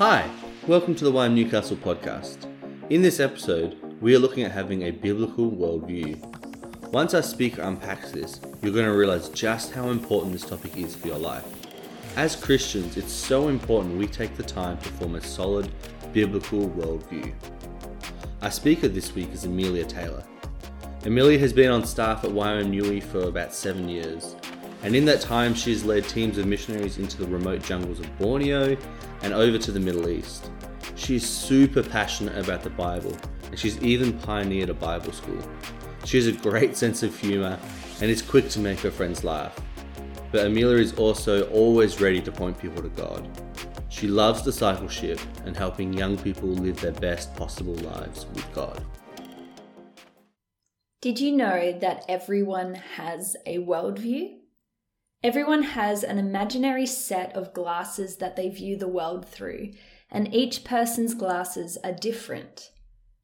Hi, welcome to the YWAM Newcastle podcast. In this episode, we are looking at having a biblical worldview. Once our speaker unpacks this, you're going to realize just how important this topic is for your life. As Christians, it's so important we take the time to form a solid biblical worldview. Our speaker this week is Amelia Taylor. Amelia has been on staff at YMNUE for about seven years, and in that time she has led teams of missionaries into the remote jungles of Borneo and over to the Middle East. She is super passionate about the Bible, and she's even pioneered a Bible school. She has a great sense of humour and is quick to make her friends laugh. But Amelia is also always ready to point people to God. She loves discipleship and helping young people live their best possible lives with God. Did you know that everyone has a worldview? Everyone has an imaginary set of glasses that they view the world through, and each person's glasses are different.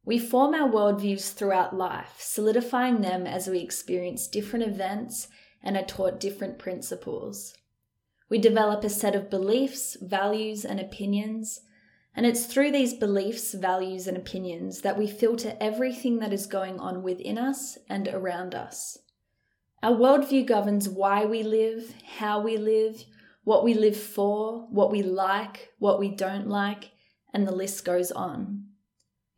We form our worldviews throughout life, solidifying them as we experience different events and are taught different principles. We develop a set of beliefs, values, and opinions, and it's through these beliefs, values, and opinions that we filter everything that is going on within us and around us. Our worldview governs why we live, how we live, what we live for, what we like, what we don't like, and the list goes on.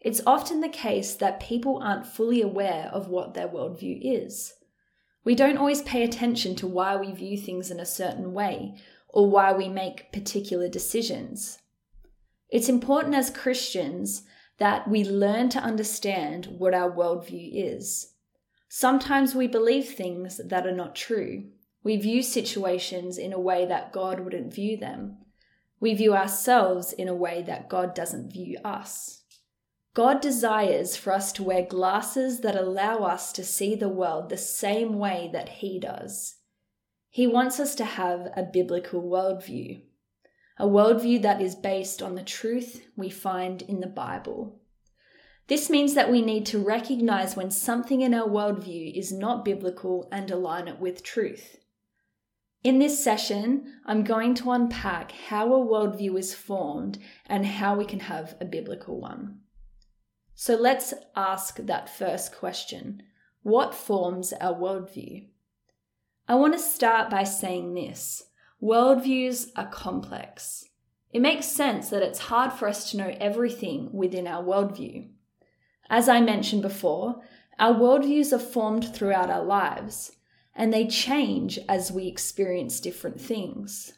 It's often the case that people aren't fully aware of what their worldview is. We don't always pay attention to why we view things in a certain way or why we make particular decisions. It's important as Christians that we learn to understand what our worldview is. Sometimes we believe things that are not true. We view situations in a way that God wouldn't view them. We view ourselves in a way that God doesn't view us. God desires for us to wear glasses that allow us to see the world the same way that He does. He wants us to have a biblical worldview, a worldview that is based on the truth we find in the Bible. This means that we need to recognize when something in our worldview is not biblical and align it with truth. In this session, I'm going to unpack how a worldview is formed and how we can have a biblical one. So let's ask that first question What forms our worldview? I want to start by saying this worldviews are complex. It makes sense that it's hard for us to know everything within our worldview. As I mentioned before, our worldviews are formed throughout our lives, and they change as we experience different things.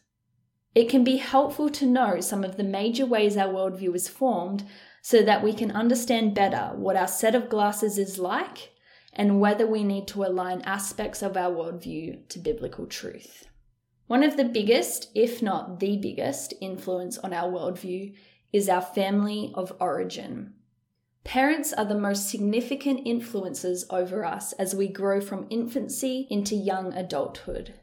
It can be helpful to know some of the major ways our worldview is formed so that we can understand better what our set of glasses is like and whether we need to align aspects of our worldview to biblical truth. One of the biggest, if not the biggest, influence on our worldview is our family of origin. Parents are the most significant influences over us as we grow from infancy into young adulthood.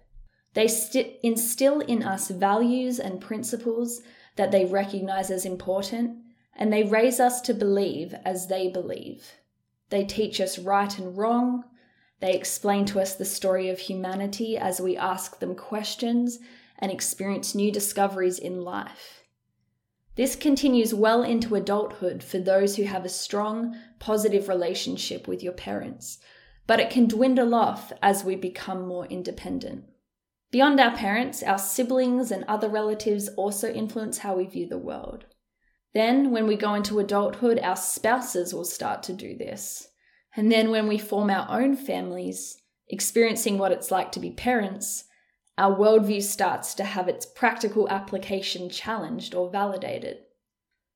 They st- instill in us values and principles that they recognize as important and they raise us to believe as they believe. They teach us right and wrong. They explain to us the story of humanity as we ask them questions and experience new discoveries in life. This continues well into adulthood for those who have a strong, positive relationship with your parents, but it can dwindle off as we become more independent. Beyond our parents, our siblings and other relatives also influence how we view the world. Then, when we go into adulthood, our spouses will start to do this. And then, when we form our own families, experiencing what it's like to be parents, our worldview starts to have its practical application challenged or validated.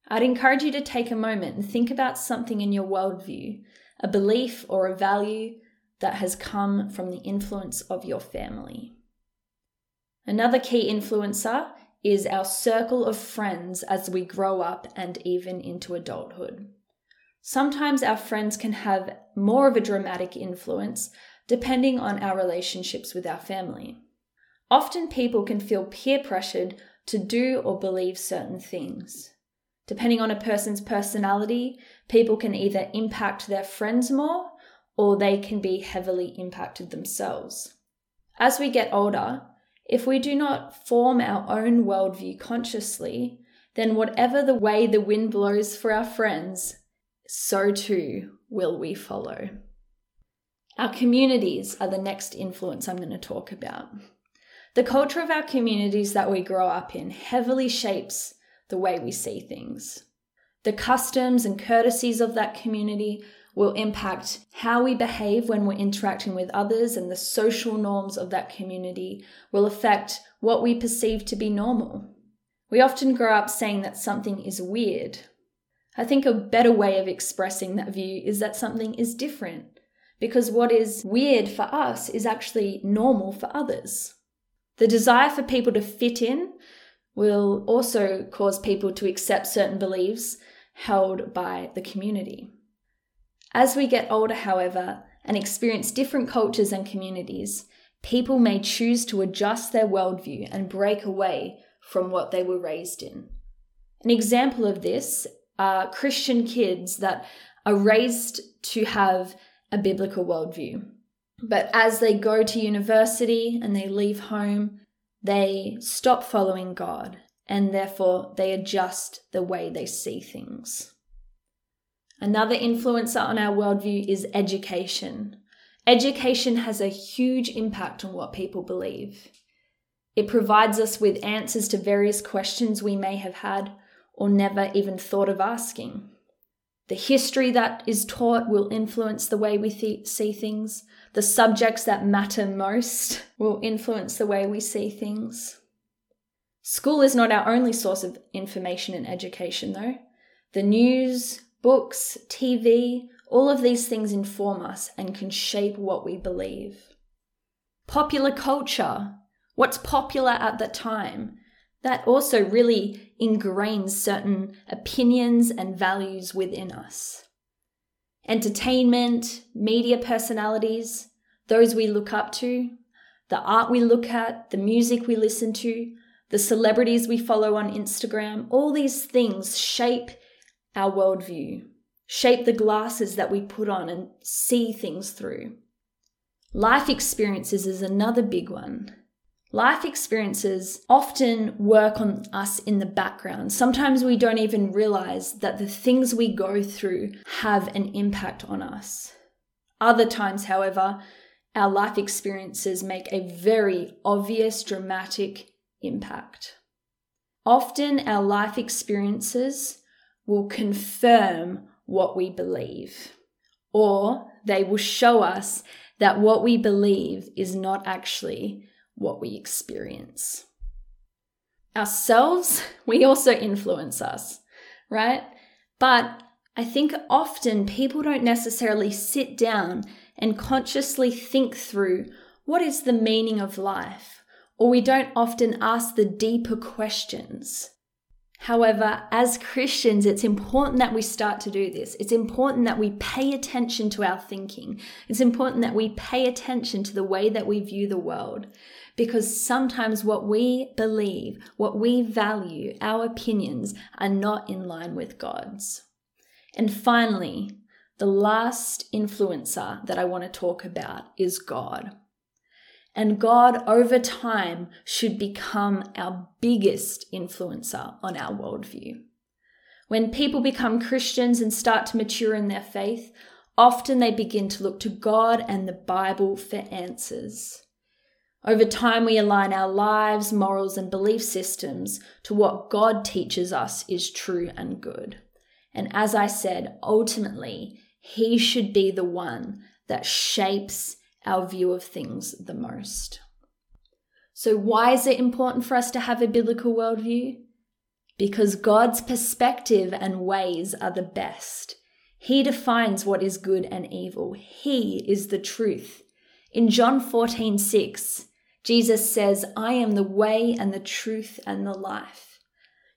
I'd encourage you to take a moment and think about something in your worldview, a belief or a value that has come from the influence of your family. Another key influencer is our circle of friends as we grow up and even into adulthood. Sometimes our friends can have more of a dramatic influence depending on our relationships with our family. Often people can feel peer pressured to do or believe certain things. Depending on a person's personality, people can either impact their friends more or they can be heavily impacted themselves. As we get older, if we do not form our own worldview consciously, then whatever the way the wind blows for our friends, so too will we follow. Our communities are the next influence I'm going to talk about. The culture of our communities that we grow up in heavily shapes the way we see things. The customs and courtesies of that community will impact how we behave when we're interacting with others, and the social norms of that community will affect what we perceive to be normal. We often grow up saying that something is weird. I think a better way of expressing that view is that something is different, because what is weird for us is actually normal for others. The desire for people to fit in will also cause people to accept certain beliefs held by the community. As we get older, however, and experience different cultures and communities, people may choose to adjust their worldview and break away from what they were raised in. An example of this are Christian kids that are raised to have a biblical worldview. But as they go to university and they leave home, they stop following God and therefore they adjust the way they see things. Another influencer on our worldview is education. Education has a huge impact on what people believe. It provides us with answers to various questions we may have had or never even thought of asking. The history that is taught will influence the way we th- see things. The subjects that matter most will influence the way we see things. School is not our only source of information and education, though. The news, books, TV, all of these things inform us and can shape what we believe. Popular culture, what's popular at the time, that also really ingrains certain opinions and values within us. Entertainment, media personalities, those we look up to, the art we look at, the music we listen to, the celebrities we follow on Instagram, all these things shape our worldview, shape the glasses that we put on and see things through. Life experiences is another big one. Life experiences often work on us in the background. Sometimes we don't even realize that the things we go through have an impact on us. Other times, however, our life experiences make a very obvious, dramatic impact. Often, our life experiences will confirm what we believe, or they will show us that what we believe is not actually what we experience. Ourselves, we also influence us, right? But I think often people don't necessarily sit down and consciously think through what is the meaning of life, or we don't often ask the deeper questions. However, as Christians, it's important that we start to do this. It's important that we pay attention to our thinking. It's important that we pay attention to the way that we view the world because sometimes what we believe, what we value, our opinions are not in line with God's. And finally, the last influencer that I want to talk about is God. And God, over time, should become our biggest influencer on our worldview. When people become Christians and start to mature in their faith, often they begin to look to God and the Bible for answers. Over time, we align our lives, morals, and belief systems to what God teaches us is true and good. And as I said, ultimately, He should be the one that shapes our view of things the most. So, why is it important for us to have a biblical worldview? Because God's perspective and ways are the best. He defines what is good and evil. He is the truth. In John 14, 6, Jesus says, I am the way and the truth and the life.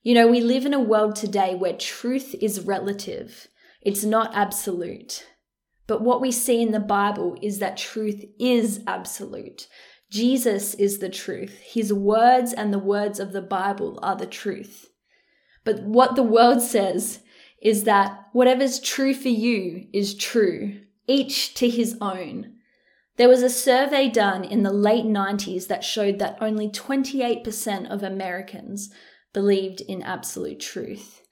You know, we live in a world today where truth is relative, it's not absolute. But what we see in the Bible is that truth is absolute. Jesus is the truth. His words and the words of the Bible are the truth. But what the world says is that whatever's true for you is true, each to his own. There was a survey done in the late 90s that showed that only 28% of Americans believed in absolute truth.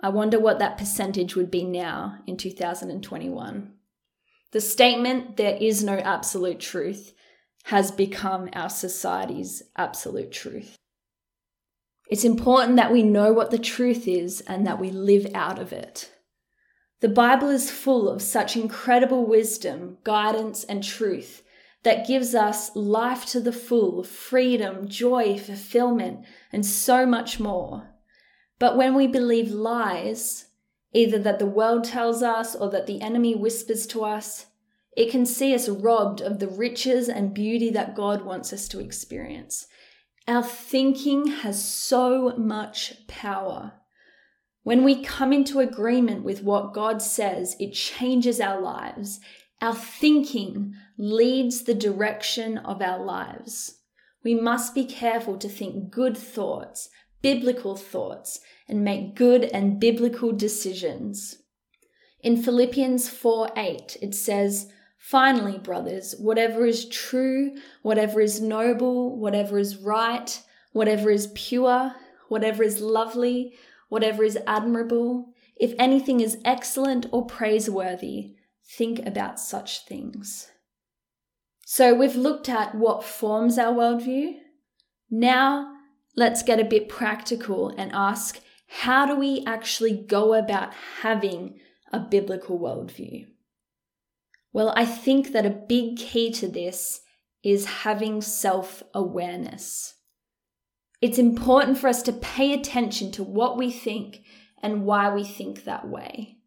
I wonder what that percentage would be now in 2021. The statement, there is no absolute truth, has become our society's absolute truth. It's important that we know what the truth is and that we live out of it. The Bible is full of such incredible wisdom, guidance, and truth that gives us life to the full, freedom, joy, fulfillment, and so much more. But when we believe lies, either that the world tells us or that the enemy whispers to us, it can see us robbed of the riches and beauty that God wants us to experience. Our thinking has so much power. When we come into agreement with what God says, it changes our lives. Our thinking leads the direction of our lives. We must be careful to think good thoughts, biblical thoughts, and make good and biblical decisions. In Philippians 4 8, it says, Finally, brothers, whatever is true, whatever is noble, whatever is right, whatever is pure, whatever is lovely, whatever is admirable, if anything is excellent or praiseworthy, think about such things. So we've looked at what forms our worldview. Now let's get a bit practical and ask how do we actually go about having a biblical worldview? Well, I think that a big key to this is having self awareness. It's important for us to pay attention to what we think and why we think that way.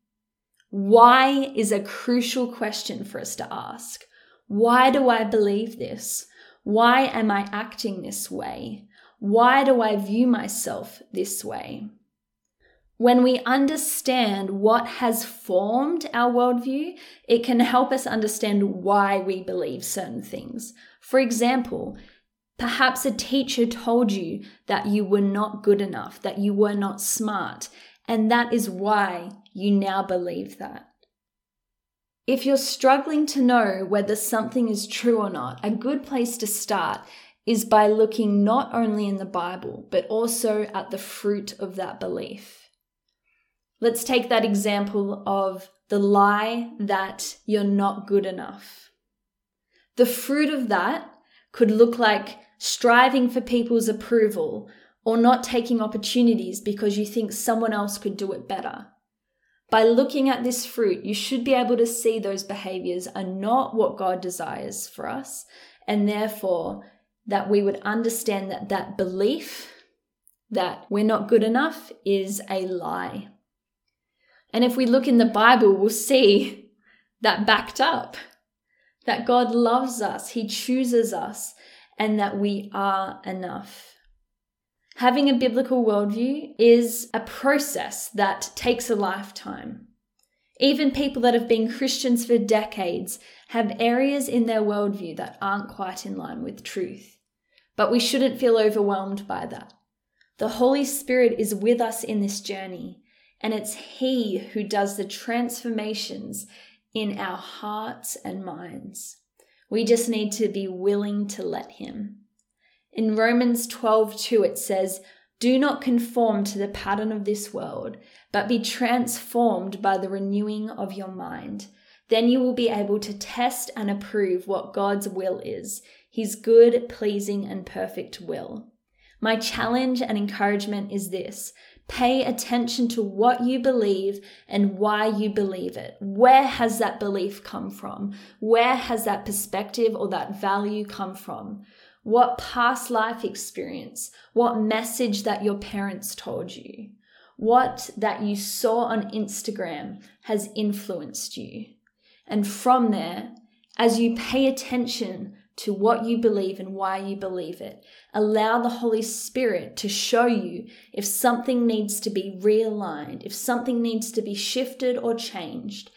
Why is a crucial question for us to ask. Why do I believe this? Why am I acting this way? Why do I view myself this way? When we understand what has formed our worldview, it can help us understand why we believe certain things. For example, perhaps a teacher told you that you were not good enough, that you were not smart, and that is why you now believe that. If you're struggling to know whether something is true or not, a good place to start is by looking not only in the Bible, but also at the fruit of that belief. Let's take that example of the lie that you're not good enough. The fruit of that could look like striving for people's approval or not taking opportunities because you think someone else could do it better. By looking at this fruit, you should be able to see those behaviors are not what God desires for us, and therefore that we would understand that that belief that we're not good enough is a lie. And if we look in the Bible, we'll see that backed up that God loves us, He chooses us, and that we are enough. Having a biblical worldview is a process that takes a lifetime. Even people that have been Christians for decades have areas in their worldview that aren't quite in line with truth. But we shouldn't feel overwhelmed by that. The Holy Spirit is with us in this journey, and it's He who does the transformations in our hearts and minds. We just need to be willing to let Him. In Romans 12 2, it says, Do not conform to the pattern of this world, but be transformed by the renewing of your mind. Then you will be able to test and approve what God's will is, His good, pleasing, and perfect will. My challenge and encouragement is this Pay attention to what you believe and why you believe it. Where has that belief come from? Where has that perspective or that value come from? What past life experience? What message that your parents told you? What that you saw on Instagram has influenced you? And from there, as you pay attention to what you believe and why you believe it. Allow the Holy Spirit to show you if something needs to be realigned, if something needs to be shifted or changed,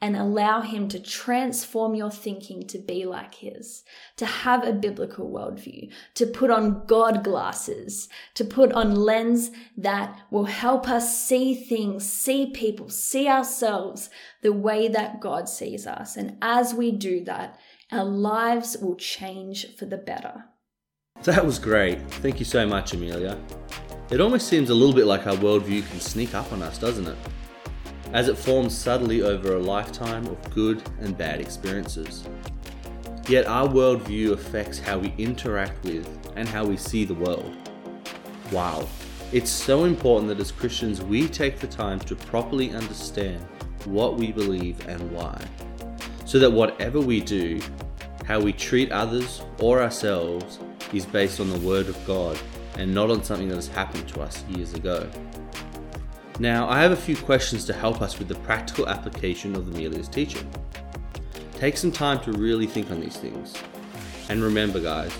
and allow Him to transform your thinking to be like His, to have a biblical worldview, to put on God glasses, to put on lens that will help us see things, see people, see ourselves the way that God sees us. And as we do that, our lives will change for the better. That was great. Thank you so much, Amelia. It almost seems a little bit like our worldview can sneak up on us, doesn't it? As it forms subtly over a lifetime of good and bad experiences. Yet our worldview affects how we interact with and how we see the world. Wow, it's so important that as Christians we take the time to properly understand what we believe and why, so that whatever we do, how we treat others or ourselves, is based on the Word of God and not on something that has happened to us years ago. Now, I have a few questions to help us with the practical application of Amelia's teaching. Take some time to really think on these things. And remember, guys,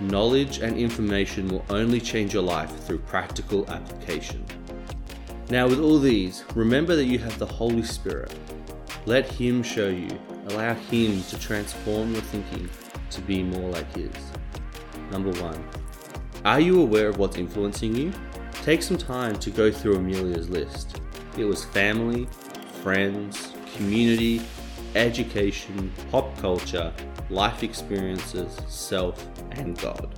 knowledge and information will only change your life through practical application. Now, with all these, remember that you have the Holy Spirit. Let Him show you, allow Him to transform your thinking to be more like His. Number one, are you aware of what's influencing you? Take some time to go through Amelia's list. It was family, friends, community, education, pop culture, life experiences, self, and God.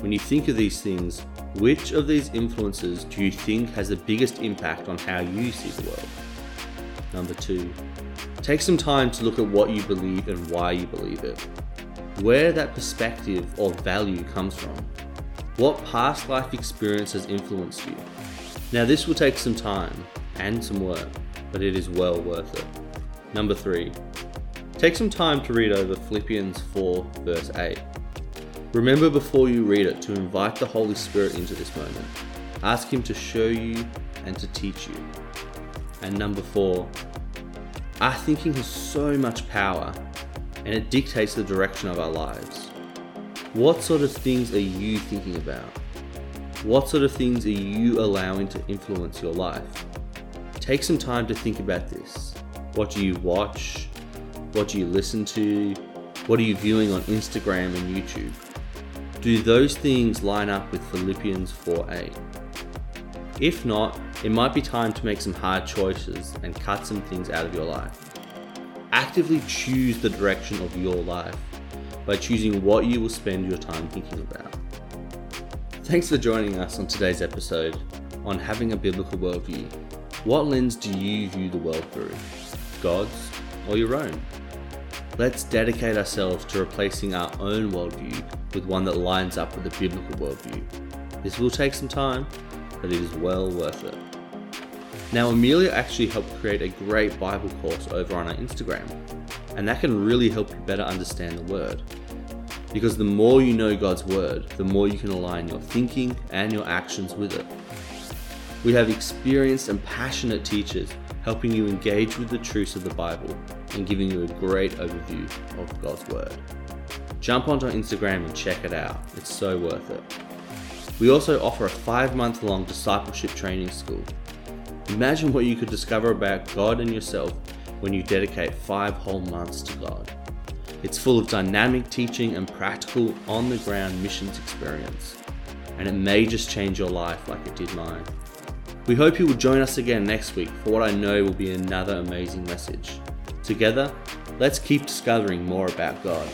When you think of these things, which of these influences do you think has the biggest impact on how you see the world? Number two, take some time to look at what you believe and why you believe it. Where that perspective or value comes from. What past life experience has influenced you? Now, this will take some time and some work, but it is well worth it. Number three, take some time to read over Philippians 4, verse 8. Remember before you read it to invite the Holy Spirit into this moment. Ask Him to show you and to teach you. And number four, our thinking has so much power and it dictates the direction of our lives. What sort of things are you thinking about? What sort of things are you allowing to influence your life? Take some time to think about this. What do you watch? What do you listen to? What are you viewing on Instagram and YouTube? Do those things line up with Philippians 4:8? If not, it might be time to make some hard choices and cut some things out of your life. Actively choose the direction of your life by choosing what you will spend your time thinking about. Thanks for joining us on today's episode on having a biblical worldview. What lens do you view the world through? God's or your own? Let's dedicate ourselves to replacing our own worldview with one that lines up with the biblical worldview. This will take some time, but it is well worth it. Now, Amelia actually helped create a great Bible course over on our Instagram, and that can really help you better understand the Word. Because the more you know God's Word, the more you can align your thinking and your actions with it. We have experienced and passionate teachers helping you engage with the truths of the Bible and giving you a great overview of God's Word. Jump onto Instagram and check it out, it's so worth it. We also offer a five month long discipleship training school. Imagine what you could discover about God and yourself when you dedicate five whole months to God. It's full of dynamic teaching and practical on the ground missions experience, and it may just change your life like it did mine. We hope you will join us again next week for what I know will be another amazing message. Together, let's keep discovering more about God.